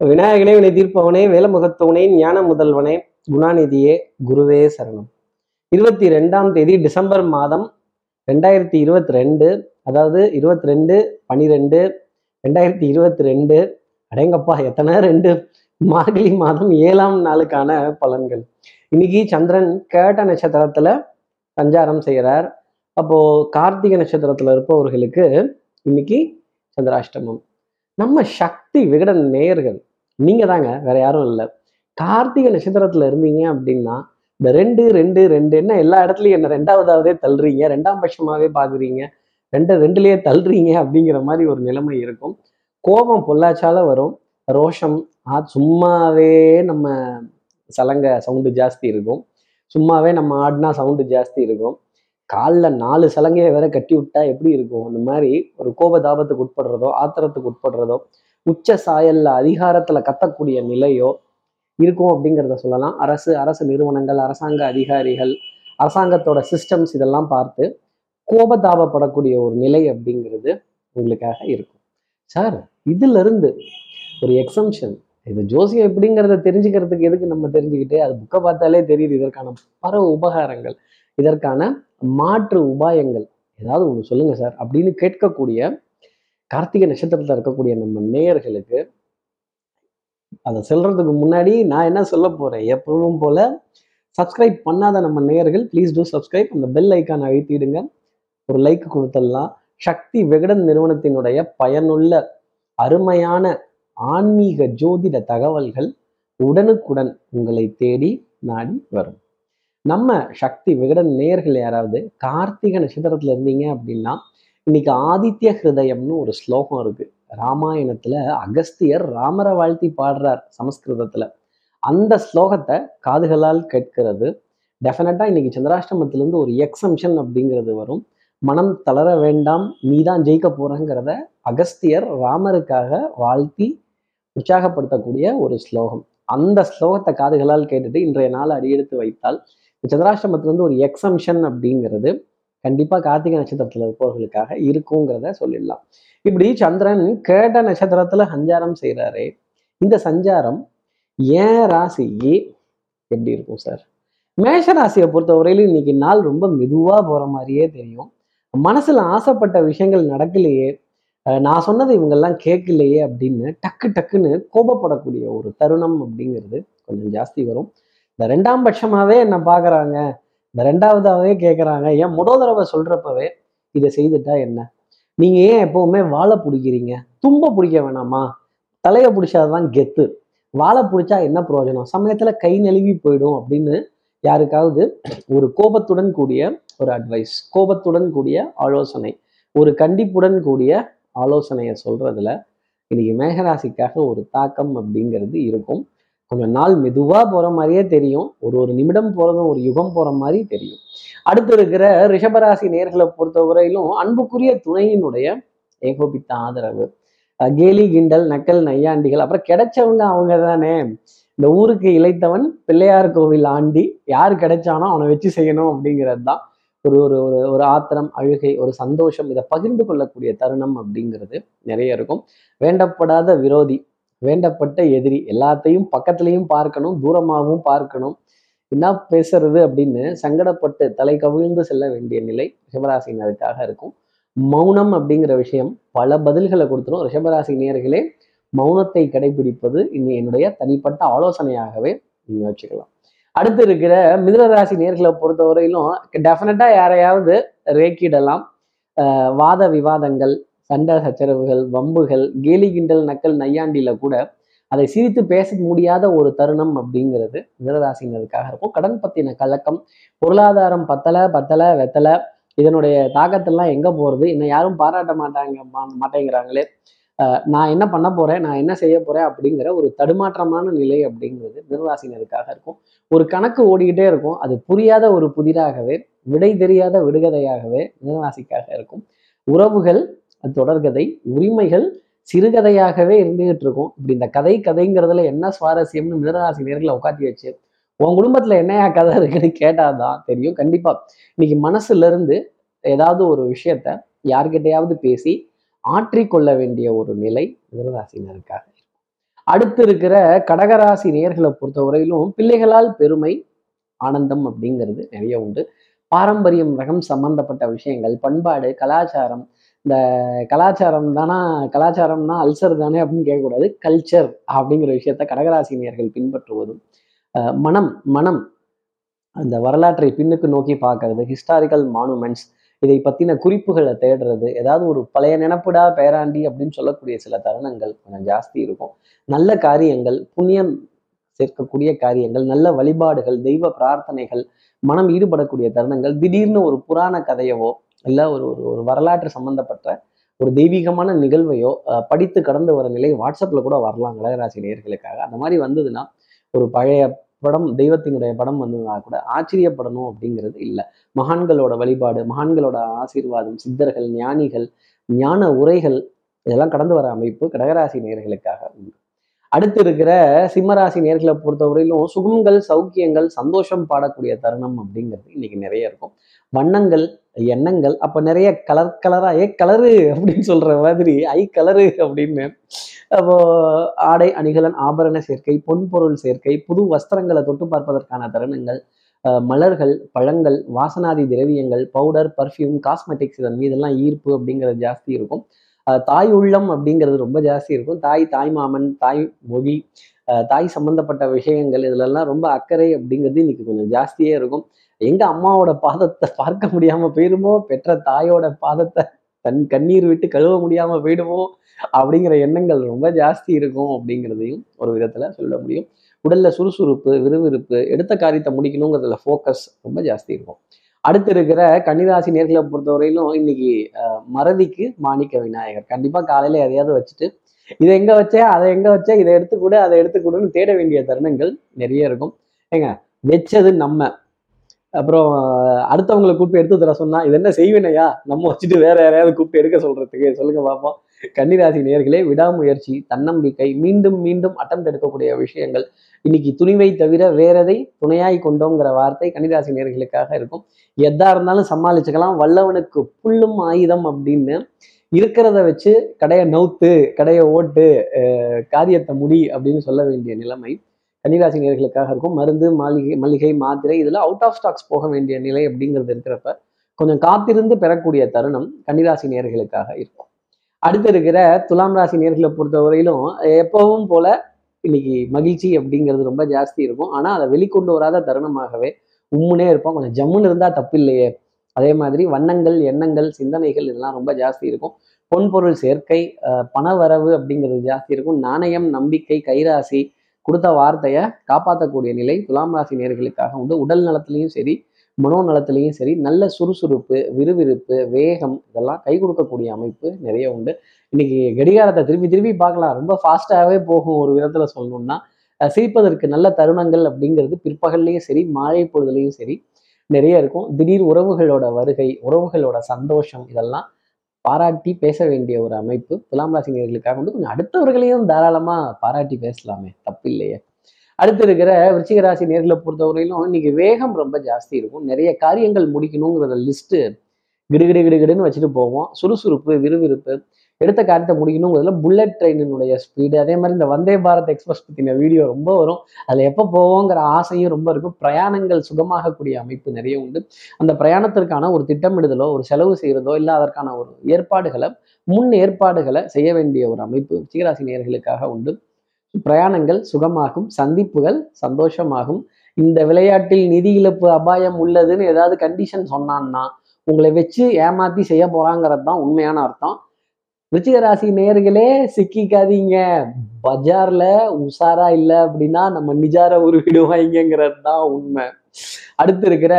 விநாயகனே வினை தீர்ப்பவனே வேலமுகத்தவனே ஞான முதல்வனே குணாநிதியே குருவே சரணம். இருபத்தி ரெண்டாம் தேதி டிசம்பர் மாதம் ரெண்டாயிரத்தி இருபத்தி ரெண்டு அதாவது இருபத்தி ரெண்டு பனிரெண்டு ரெண்டாயிரத்தி இருபத்தி ரெண்டு அடேங்கப்பா எத்தனை ரெண்டு? மார்கழி மாதம் ஏழாம் நாளுக்கான பலன்கள். இன்னைக்கு சந்திரன் கேட்ட நட்சத்திரத்துல சஞ்சாரம் செய்கிறார். அப்போ கார்த்திகை நட்சத்திரத்துல இருப்பவர்களுக்கு இன்னைக்கு சந்திராஷ்டமம். நம்ம சக்தி விகடன் நேயர்கள் நீங்கள் தாங்க வேற யாரும் இல்லை. கார்த்திகை நட்சத்திரத்துல இருந்தீங்க அப்படின்னா இந்த ரெண்டு ரெண்டு ரெண்டு என்ன எல்லா இடத்துலயும் என்ன ரெண்டாவதாவதே தள்ளுறீங்க ரெண்டாம் பட்சமாவே பாக்குறீங்க ரெண்டு ரெண்டுலயே தள்ளுறீங்க அப்படிங்கிற மாதிரி ஒரு நிலைமை இருக்கும். கோபம் பொள்ளாச்சால வரும். ரோஷம் ஆ சும்மாவே நம்ம சலங்க சவுண்டு ஜாஸ்தி இருக்கும். சும்மாவே நம்ம ஆடினா சவுண்டு ஜாஸ்தி இருக்கும். காலில் நாலு சலங்கையை வேற கட்டி விட்டா எப்படி இருக்கும்? அந்த மாதிரி ஒரு கோப தாபத்துக்கு உட்படுறதோ ஆத்திரத்துக்கு உட்படுறதோ உச்ச சாயல்ல அதிகாரத்துல கத்தக்கூடிய நிலையோ இருக்கும் அப்படிங்கிறத சொல்லலாம். அரசு அரசு நிறுவனங்கள் அரசாங்க அதிகாரிகள் அரசாங்கத்தோட சிஸ்டம்ஸ் இதெல்லாம் பார்த்து கோபதாபப்படக்கூடிய ஒரு நிலை அப்படிங்கிறது உங்களுக்காக இருக்கும். சார் இதுல இருந்து ஒரு எக்ஸம்ஷன் இது ஜோசியம் எப்படிங்கிறத தெரிஞ்சுக்கிறதுக்கு எதுக்கு நம்ம தெரிஞ்சுக்கிட்டு அது புக்கை பார்த்தாலே தெரியுது. இதற்கான பர உபகாரங்கள் இதற்கான மாற்று உபாயங்கள். ஏதாவது ஒன்று சொல்லுங்க சார் அப்படின்னு கேட்கக்கூடிய கார்த்திகை நட்சத்திரத்தில் இருக்கக்கூடிய நம்ம நேயர்களுக்கு அதை சொல்றதுக்கு முன்னாடி நான் என்ன சொல்ல போறேன்? எப்பவும் போல சப்ஸ்கிரைப் பண்ணாத நம்ம நேயர்கள் ப்ளீஸ் டூ சப்ஸ்கிரைப் அந்த பெல் ஐக்கான் அழுத்திடுங்க. ஒரு லைக் கொடுத்துடலாம். சக்தி விகடன் நிறுவனத்தினுடைய பயனுள்ள அருமையான ஆன்மீக ஜோதிட தகவல்கள் உடனுக்குடன் உங்களை தேடி நாடி வரும். நம்ம சக்தி விகடன் நேயர்கள் யாராவது கார்த்திகை நட்சத்திரத்துல இருந்தீங்க அப்படின்னா இன்னைக்கு ஆதித்ய ஹிருதயம்னு ஒரு ஸ்லோகம் இருக்கு. ராமாயணத்துல அகஸ்தியர் ராமரை வாழ்த்தி பாடுறார் சமஸ்கிருதத்துல. அந்த ஸ்லோகத்தை காதுகளால் கேட்கிறது. டெஃபினட்டா இன்னைக்கு சந்திராஷ்டமத்திலிருந்து ஒரு எக்ஸம்ஷன் அப்படிங்கிறது வரும். மனம் தளர வேண்டாம் நீதான் ஜெயிக்க போறங்கிறத அகஸ்தியர் ராமருக்காக வாழ்த்தி உற்சாகப்படுத்தக்கூடிய ஒரு ஸ்லோகம். அந்த ஸ்லோகத்தை காதுகளால் கேட்டுட்டு இன்றைய நாள் அடியெடுத்து வைத்தால் சந்திராஷ்டமத்திலிருந்து ஒரு எக்ஸம்ஷன் அப்படிங்கிறது. கண்டிப்பா கார்த்திகை நட்சத்திரத்துல இருப்பவர்களுக்காக இருக்குங்கிறத சொல்லிடலாம். இப்படி சந்திரன் கேட்ட நட்சத்திரத்துல சஞ்சாரம் செய்கிறாரு இந்த சஞ்சாரம் ஏன் ராசிக்கு எப்படி இருக்கும் சார்? மேஷ ராசியை பொறுத்தவரையிலும் இன்னைக்கு நாள் ரொம்ப மெதுவா போற மாதிரியே தெரியும். மனசுல ஆசைப்பட்ட விஷயங்கள் நடக்கலையே நான் சொன்னது இவங்கெல்லாம் கேட்கலையே அப்படின்னு டக்கு டக்குன்னு கோபப்படக்கூடிய ஒரு தருணம் அப்படிங்கிறது கொஞ்சம் ஜாஸ்தி வரும். இந்த ரெண்டாம் பட்சமாவே என்னை பார்க்குறாங்க இந்த ரெண்டாவதாவே கேட்குறாங்க ஏன் முதல் தடவை சொல்றப்பவே இதை செய்துட்டா என்ன? நீங்க ஏன் எப்போவுமே வாழை பிடிக்கிறீங்க? தும்ப பிடிக்க வேணாமா? தலையை பிடிச்சாதான் கெத்து. வாழை பிடிச்சா என்ன பிரயோஜனம்? சமயத்துல கை நழுவி போயிடும் அப்படின்னு யாருக்காவது ஒரு கோபத்துடன் கூடிய ஒரு அட்வைஸ் கோபத்துடன் கூடிய ஆலோசனை ஒரு கண்டிப்புடன் கூடிய ஆலோசனையை சொல்றதுல இன்னைக்கு மேகராசிக்காக ஒரு தாக்கம் அப்படிங்கிறது இருக்கும். கொஞ்சம் நாள் மெதுவா போற மாதிரியே தெரியும். ஒரு ஒரு நிமிடம் போறதும் ஒரு யுகம் போற மாதிரி தெரியும். அடுத்து இருக்கிற ரிஷபராசி நேர்களை பொறுத்தவரையிலும் அன்புக்குரிய துணையினுடைய ஏகோபித்த ஆதரவு. கேலி கிண்டல் நக்கல் நையாண்டிகள் அப்புறம் கிடைச்சவங்க அவங்க தானே இந்த ஊருக்கு இளைத்தவன் பிள்ளையார் கோவில் ஆண்டி யார் கிடைச்சானோ அவனை வச்சு செய்யணும் அப்படிங்கிறது தான் ஒரு ஒரு ஒரு ஒரு ஆத்திரம் அழுகை ஒரு சந்தோஷம். இதை பகிர்ந்து கொள்ளக்கூடிய தருணம் அப்படிங்கிறது நிறைய இருக்கும். வேண்டப்படாத விரோதி வேண்டப்பட்ட எதிரி. எல்லாத்தையும் பக்கத்துலையும் பார்க்கணும் தூரமாகவும் பார்க்கணும். என்ன பேசுறது அப்படின்னு சங்கடப்பட்டு தலை கவிழ்ந்து செல்ல வேண்டிய நிலை ரிஷபராசினருக்காக இருக்கும். மௌனம் அப்படிங்கிற விஷயம் பல பதில்களை கொடுத்துரும். ரிஷபராசி நேயர்களே மௌனத்தை கடைபிடிப்பது இனி என்னுடைய தனிப்பட்ட ஆலோசனையாகவே நீங்கள் வச்சுக்கலாம். அடுத்து இருக்கிற மிதனராசி நேர்களை பொறுத்தவரையிலும் டெஃபினட்டாக யாரையாவது ரேக்கிடலாம். ஆஹ் வாத விவாதங்கள் சண்டை சச்சரவுகள் வம்புகள் கேலி கிண்டல் நக்கல் நையாண்டியில கூட அதை சிரித்து பேச முடியாத ஒரு தருணம் அப்படிங்கிறது மிதராசினருக்காக இருக்கும். கடன் பத்தின கலக்கம் பொருளாதாரம் பத்தலை பத்தலை வெத்தலை இதனுடைய தாக்கத்தெல்லாம் எங்கே போகிறது என்னை யாரும் பாராட்ட மாட்டாங்க மா- மாட்டேங்கிறாங்களே. நான் என்ன பண்ண போறேன்? நான் என்ன செய்ய போறேன்? அப்படிங்கிற ஒரு தடுமாற்றமான நிலை அப்படிங்கிறது மிதராசினருக்காக இருக்கும். ஒரு கணக்கு ஓடிக்கிட்டே இருக்கும். அது புரியாத ஒரு புதிராகவே விடை தெரியாத விடுகதையாகவே மிதராசிக்காக இருக்கும். உறவுகள் தொடர்கதை உரிமைகள் சிறுகதையாகவே இருந்துகிட்டு இருக்கும் இப்படி இந்த கதை கதைங்கிறதுல என்ன சுவாரஸ்யம்னு மிதனராசி நேர்களை உட்காத்தி வச்சு உன் குடும்பத்துல என்னையா கதை இருக்குன்னு கேட்டாதான் தெரியும் கண்டிப்பா. இன்னைக்கு மனசுல இருந்து ஏதாவது ஒரு விஷயத்த யார்கிட்டையாவது பேசி ஆற்றிக்கொள்ள வேண்டிய ஒரு நிலை மிதனராசினருக்காக அடுத்து இருக்கிற கடகராசி நேர்களை பொறுத்தவரையிலும் பிள்ளைகளால் பெருமை ஆனந்தம் அப்படிங்கிறது நிறைய உண்டு. பாரம்பரியம் ரகம் சம்பந்தப்பட்ட விஷயங்கள் பண்பாடு கலாச்சாரம் இந்த கலாச்சாரம் தானா கலாச்சாரம்னா அல்சர் தானே அப்படின்னு கேட்கக்கூடாது. கல்ச்சர் அப்படிங்கிற விஷயத்த கடகராசினியர்கள் பின்பற்றுவதும் மனம் மனம் அந்த வரலாற்றை பின்னுக்கு நோக்கி பார்க்கறது ஹிஸ்டாரிக்கல் மானுமெண்ட்ஸ் இதை பத்தின குறிப்புகளை தேடுறது ஏதாவது ஒரு பழைய நினப்புடா பேராண்டி அப்படின்னு சொல்லக்கூடிய சில தருணங்கள் கொஞ்சம் ஜாஸ்தி இருக்கும். நல்ல காரியங்கள் புண்ணியம் சேர்க்கக்கூடிய காரியங்கள் நல்ல வழிபாடுகள் தெய்வ பிரார்த்தனைகள் மனம் ஈடுபடக்கூடிய தருணங்கள் திடீர்னு ஒரு புராண கதையவோ இல்லை ஒரு ஒரு ஒரு வரலாற்று சம்பந்தப்பட்ட ஒரு தெய்வீகமான நிகழ்வையோ படித்து கடந்து வர நிலை வாட்ஸ்அப்பில் கூட வரலாம் கடகராசி நேயர்களுக்காக. அந்த மாதிரி வந்ததுன்னா ஒரு பழைய படம் தெய்வத்தினுடைய படம் வந்ததுனா கூட ஆச்சரியப்படணும் அப்படிங்கிறது இல்லை. மகான்களோட வழிபாடு மகான்களோட ஆசீர்வாதம் சித்தர்கள் ஞானிகள் ஞான உரைகள் இதெல்லாம் கடந்து வர அமைப்பு கடகராசி நேயர்களுக்காக உண்டு. அடுத்து இருக்கிற சிம்மராசி நேர்களை பொறுத்தவரையிலும் சுகங்கள் சௌக்கியங்கள் சந்தோஷம் பாடக்கூடிய தருணம் அப்படிங்கிறது இன்னைக்கு நிறைய இருக்கும். வண்ணங்கள் எண்ணங்கள் அப்ப நிறைய கலர் கலரா ஏ கலரு அப்படின்னு சொல்ற மாதிரி ஐ கலரு அப்படின்னு. அப்போ ஆடை அணிகலன் ஆபரண சேர்க்கை பொன்பொருள் சேர்க்கை புது வஸ்திரங்களை தொட்டு பார்ப்பதற்கான தருணங்கள் அஹ் மலர்கள் பழங்கள் வாசனாதி திரவியங்கள் பவுடர் பர்ஃப்யூம் காஸ்மெட்டிக்ஸ் இதன் மீதெல்லாம் ஈர்ப்பு அப்படிங்கிறது ஜாஸ்தி இருக்கும். தாய் உள்ளம் அப்படிங்கிறது ரொம்ப ஜாஸ்தி இருக்கும். தாய் தாய் மாமன் தாய் மொழி தாய் சம்பந்தப்பட்ட விஷயங்கள் இதுலெல்லாம் ரொம்ப அக்கறை அப்படிங்கிறது இன்னைக்கு கொஞ்சம் ஜாஸ்தியே இருக்கும். எங்க அம்மாவோட பாதத்தை பார்க்க முடியாம போயிடுமோ பெற்ற தாயோட பாதத்தை தன் கண்ணீர் விட்டு கழுவ முடியாம போயிடுமோ? அப்படிங்கிற எண்ணங்கள் ரொம்ப ஜாஸ்தி இருக்கும் அப்படிங்கிறதையும் ஒரு விதத்துல சொல்ல முடியும். உடல்ல சுறுசுறுப்பு விறுவிறுப்பு எடுத்த காரியத்தை முடிக்கணுங்கிறதுல ஃபோக்கஸ் ரொம்ப ஜாஸ்தி இருக்கும். அடுத்து இருக்கிற கன்னிராசி நேர்களை பொறுத்தவரையிலும் இன்னைக்கு மறதிக்கு மாணிக்க விநாயகர். கண்டிப்பா காலையில எதையாவது வச்சுட்டு இதை எங்க வச்சேன் அதை எங்க வச்சேன் இதை எடுத்துக்கூட அதை எடுத்துக்கூடன்னு தேட வேண்டிய தருணங்கள் நிறைய இருக்கும். ஏங்க வச்சது நம்ம. அப்புறம் அடுத்தவங்களை கூப்பிட்டு எடுத்து தர சொன்னா இது என்ன செய்வினையா நம்ம வச்சுட்டு வேற யாரையாவது கூப்பிட்டு எடுக்க சொல்றதுக்கு சொல்லுங்க பார்ப்போம் கன்னிராசி நேர்களே விடாமுயற்சி தன்னம்பிக்கை மீண்டும் மீண்டும் அட்டம் எடுக்கக்கூடிய விஷயங்கள். இன்னைக்கு துணிவை தவிர வேறதை துணையாய் கொண்டோங்கிற வார்த்தை கன்னிராசி நேர்களுக்காக இருக்கும். எதா இருந்தாலும் சமாளிச்சுக்கலாம். வல்லவனுக்கு புல்லும் ஆயுதம் அப்படின்னு இருக்கிறத வச்சு கடையை நவுத்து கடையை ஓட்டு அஹ் காரியத்தை முடி அப்படின்னு சொல்ல வேண்டிய நிலைமை கன்னிராசி நேர்களுக்காக இருக்கும். மருந்து மாளிகை மளிகை மாத்திரை இதுல அவுட் ஆஃப் ஸ்டாக்ஸ் போக வேண்டிய நிலை அப்படிங்கிறது இருக்கிறப்ப கொஞ்சம் காத்திருந்து பெறக்கூடிய தருணம் கன்னிராசி நேர்களுக்காக இருக்கும். அடுத்து இருக்கிற துலாம் ராசி நேர்களை பொறுத்தவரையிலும் எப்பவும் போல இன்னைக்கு மகிழ்ச்சி அப்படிங்கிறது ரொம்ப ஜாஸ்தி இருக்கும். ஆனால் அதை வெளிக்கொண்டு வராத தருணமாகவே உம்முனே இருப்போம். கொஞ்சம் ஜம்முன்னு இருந்தால் தப்பு இல்லையே அதே மாதிரி வண்ணங்கள் எண்ணங்கள் சிந்தனைகள் இதெல்லாம் ரொம்ப ஜாஸ்தி இருக்கும். பொன்பொருள் சேர்க்கை பணவரவு அப்படிங்கிறது ஜாஸ்தி இருக்கும். நாணயம் நம்பிக்கை கைராசி கொடுத்த வார்த்தையை காப்பாற்றக்கூடிய நிலை துலாம் ராசி நேர்களுக்காக உண்டு. உடல் நலத்திலையும் சரி மனோநலத்திலையும் சரி நல்ல சுறுசுறுப்பு விறுவிறுப்பு வேகம் இதெல்லாம் கை கொடுக்கக்கூடிய அமைப்பு நிறைய உண்டு. இன்னைக்கு கடிகாரத்தை திரும்பி திரும்பி பார்க்கலாம். ரொம்ப ஃபாஸ்ட்டாகவே போகும் ஒரு விதத்துல சொல்லணும்னா சிரிப்பதற்கு நல்ல தருணங்கள் அப்படிங்கிறது பிற்பகல்லையும் சரி மாலை பொழுதுலையும் சரி நிறைய இருக்கும். திடீர் உறவுகளோட வருகை உறவுகளோட சந்தோஷம் இதெல்லாம் பாராட்டி பேச வேண்டிய ஒரு அமைப்பு. துலாம் ராசினியர்களுக்காக வந்து கொஞ்சம் அடுத்தவர்களையும் தாராளமா பாராட்டி பேசலாமே. தப்பு இல்லையே அடுத்து இருக்கிற விருச்சிக ராசி நேர்களை பொறுத்தவரையிலும் இன்னைக்கு வேகம் ரொம்ப ஜாஸ்தி இருக்கும். நிறைய காரியங்கள் முடிக்கணுங்கிறத லிஸ்ட்டு கிடுகிடு கிடுகிடுன்னு வச்சுட்டு போவோம். சுறுசுறுப்பு விறுவிறுப்பு எடுத்த காரியத்தை முடிக்கணுங்கிறதுல புல்லட் ட்ரெயினினுடைய ஸ்பீடு அதே மாதிரி இந்த வந்தே பாரத் எக்ஸ்பிரஸ் பற்றின வீடியோ ரொம்ப வரும். அதில் எப்போ போவோங்கிற ஆசையும் ரொம்ப இருக்கும். பிரயாணங்கள் சுகமாகக்கூடிய அமைப்பு நிறைய உண்டு. அந்த பிரயாணத்திற்கான ஒரு திட்டமிடுதலோ ஒரு செலவு செய்கிறதோ இல்லை அதற்கான ஒரு ஏற்பாடுகளை முன் ஏற்பாடுகளை செய்ய வேண்டிய ஒரு அமைப்பு சீராசி நேர்களுக்காக உண்டு. பிரயாணங்கள் சுகமாகும் சந்திப்புகள் சந்தோஷமாகும். இந்த விளையாட்டில் நிதி இழப்பு அபாயம் உள்ளதுன்னு ஏதாவது கண்டிஷன் சொன்னான்னா உங்களை வச்சு ஏமாத்தி செய்ய போறாங்கிறது தான் உண்மையான அர்த்தம். விருச்சிக ராசி நேர்களே சிக்கிக்காதீங்க. பஜார்ல உஷாரா இல்ல அப்படின்னா நம்ம நிஜார உருவிடுவாங்கிறது தான் உண்மை. அடுத்து இருக்கிற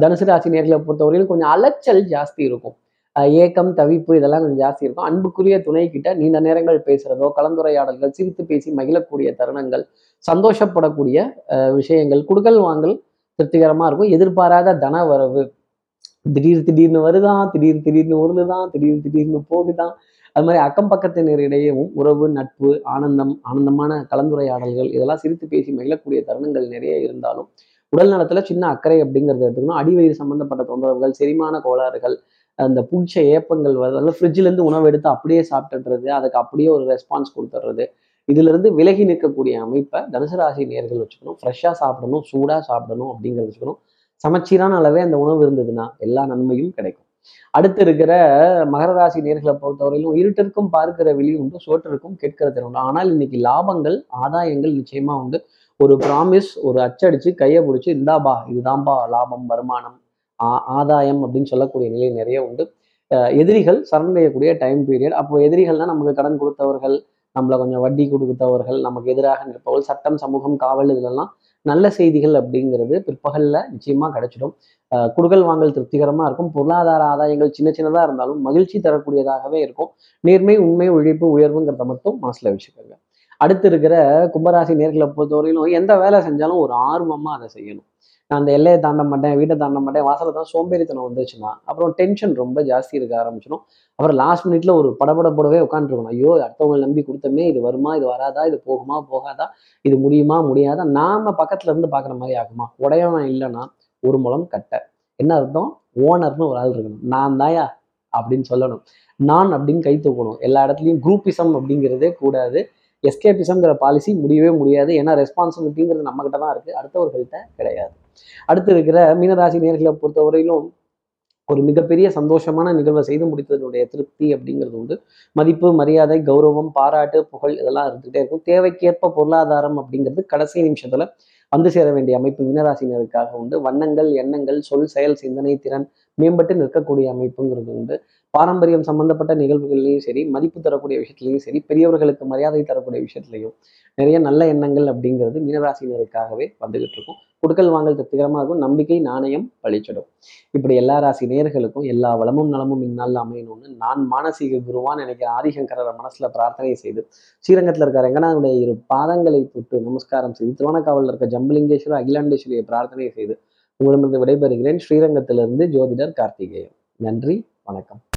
தனுசு ராசி நேர்களை பொறுத்தவரையிலும் கொஞ்சம் அலைச்சல் ஜாஸ்தி இருக்கும். ஏக்கம் தவிப்பு இதெல்லாம் கொஞ்சம் ஜாஸ்தி இருக்கும். அன்புக்குரிய துணை கிட்ட நீண்ட நேரங்கள் பேசுறதோ கலந்துரையாடல்கள் சிரித்து பேசி மகிழக்கூடிய தருணங்கள் சந்தோஷப்படக்கூடிய அஹ் விஷயங்கள் குடுக்கல் வாங்கல் திருப்திகரமா இருக்கும். எதிர்பாராத தன வரவு. திடீர் திடீர்னு வருதான் திடீர் திடீர்னு உருளுதான் திடீர் திடீர்னு போகுதான் அது மாதிரி அக்கம் பக்கத்தினரிடையேவும் உறவு நட்பு ஆனந்தம் ஆனந்தமான கலந்துரையாடல்கள் இதெல்லாம் சிரித்து பேசி மகிழக்கூடிய தருணங்கள் நிறைய இருந்தாலும் உடல் நலத்துல சின்ன அக்கறை அப்படிங்கிறத எடுத்துக்கணும். அடிவயிறு சம்பந்தப்பட்ட தொந்தரவுகள் செரிமான கோளாறுகள் அந்த புளிச்ச ஏப்பங்கள் வரதால ஃப்ரிட்ஜ்லேருந்து உணவு எடுத்து அப்படியே சாப்பிட்டுறது அதுக்கு அப்படியே ஒரு ரெஸ்பான்ஸ் கொடுத்துட்றது. இதுல இருந்து விலகி நிற்கக்கூடிய அமைப்பை தனுசு ராசி நேர்கள் வச்சுக்கணும். ஃப்ரெஷ்ஷாக சாப்பிடணும் சூடாக சாப்பிடணும் அப்படிங்கிறது வச்சுக்கணும். சமச்சீரான அளவே அந்த உணவு இருந்ததுன்னா எல்லா நன்மையும் கிடைக்கும். அடுத்து இருக்கிற மகர ராசி நேர்களை பொறுத்தவரையிலும் இருட்டிற்கும் பார்க்கிற வெளி உண்டு சோற்றிற்கும் கேட்கிற திறன் ஆனால் இன்னைக்கு லாபங்கள் ஆதாயங்கள் நிச்சயமா உண்டு. ஒரு ப்ராமிஸ் ஒரு அச்சடிச்சு கையை பிடிச்சி இந்தாபா இதுதான்பா லாபம் வருமானம் ஆதாயம் அப்படின்னு சொல்லக்கூடிய நிலை நிறைய உண்டு. எதிரிகள் சரணடையக்கூடிய டைம் பீரியட் அப்போ எதிரிகள்னா நமக்கு கடன் கொடுத்தவர்கள் நம்மளை கொஞ்சம் வட்டி கொடுத்தவர்கள் நமக்கு எதிராக நிற்பவர்கள் சட்டம் சமூகம் காவல் இதிலெல்லாம் நல்ல செய்திகள் அப்படிங்கிறது பிற்பகலில் நிச்சயமாக கிடைச்சிடும். குடுகல் வாங்கல் திருப்திகரமாக இருக்கும். பொருளாதார ஆதாயங்கள் சின்ன சின்னதாக இருந்தாலும் மகிழ்ச்சி தரக்கூடியதாகவே இருக்கும். நேர்மை உண்மை உழைப்பு உயர்வுங்கிறத மட்டும் மனசில் வச்சுக்கோங்க. அடுத்து இருக்கிற கும்பராசி நேர்களை பொறுத்தவரையிலும் எந்த வேலை செஞ்சாலும் ஒரு ஆர்வமாக அதை செய்யணும். நான் அந்த எல்லையை தாண்ட மாட்டேன் வீட்டை தாண்ட மாட்டேன் வாசலை தான் சோம்பேறித்தனம் வந்துச்சுன்னா அப்புறம் டென்ஷன் ரொம்ப ஜாஸ்தி இருக்க ஆரம்பிச்சிடும். அப்புறம் லாஸ்ட் மினிட்ல ஒரு படபடப்படவே உட்காந்துருக்கணும் ஐயோ அடுத்தவங்க நம்பி கொடுத்தமே இது வருமா இது வராதா இது போகுமா போகாதா இது முடியுமா முடியாதா? நாம பக்கத்துல இருந்து பாக்குற மாதிரி ஆகுமா? உடையவன் இல்லைன்னா ஒரு முளம் கட்ட. என்ன அர்த்தம்? ஓனர்னு ஒரு ஆள் இருக்கணும். நான் தாயா அப்படின்னு சொல்லணும். நான் அப்படின்னு கை தூக்கணும். எல்லா இடத்துலையும் குரூப்பிசம் அப்படிங்கிறதே கூடாது. எஸ்கேபிசம்ங்கிற பாலிசி முடியவே முடியாது. ஏன்னா ரெஸ்பான்சிபிலிட்டிங்கிறது நம்ம தான் இருக்குது அடுத்தவர்கள்ட்ட கிடையாது. அடுத்து இருக்கிற மீனராசி நேர்களை பொறுத்தவரையிலும் ஒரு மிகப்பெரிய சந்தோஷமான நிகழ்வை செய்து முடித்ததனுடைய திருப்தி அப்படிங்கிறது உண்டு. மதிப்பு மரியாதை கௌரவம் பாராட்டு புகழ் இதெல்லாம் இருந்துகிட்டே இருக்கும். தேவைக்கேற்ப பொருளாதாரம் அப்படிங்கிறது கடைசி நிமிஷத்துல வந்து சேர வேண்டிய அமைப்பு மீனராசினருக்காக உண்டு. வண்ணங்கள் எண்ணங்கள் சொல் செயல் சிந்தனை திறன் மேம்பட்டு நிற்கக்கூடிய அமைப்புங்கிறது உண்டு. பாரம்பரியம் சம்பந்தப்பட்ட நிகழ்வுகள்லையும் சரி மதிப்பு தரக்கூடிய விஷயத்துலையும் சரி பெரியவர்களுக்கு மரியாதை தரக்கூடிய விஷயத்துலையும் நிறைய நல்ல எண்ணங்கள் அப்படிங்கிறது மீனராசினருக்காகவே வந்துகிட்டு இருக்கும். குடுக்கல் வாங்கல் திருப்திகரமாக இருக்கும். நம்பிக்கை நாணயம் பழிச்சிடும். இப்படி எல்லா ராசி நேர்களுக்கும் எல்லா வளமும் நலமும் இந்நாளில் அமையணும்னு நான் மானசீக குருவான் நினைக்கிற ஆதிசங்கரரை மனசுல பிரார்த்தனை செய்து ஸ்ரீரங்கத்தில் இருக்கிற ரங்கநாதனுடைய இரு பாதங்களை தொட்டு நமஸ்காரம் செய்து திருவண்ணக்காவலில் இருக்க ஜம்பலிங்கேஸ்வரர் அகிலாண்டேஸ்வரியை பிரார்த்தனை செய்து உங்களிடமிருந்து விடைபெறுகிறேன். ஸ்ரீரங்கத்திலிருந்து ஜோதிடர் கார்த்திகேயன். நன்றி வணக்கம்.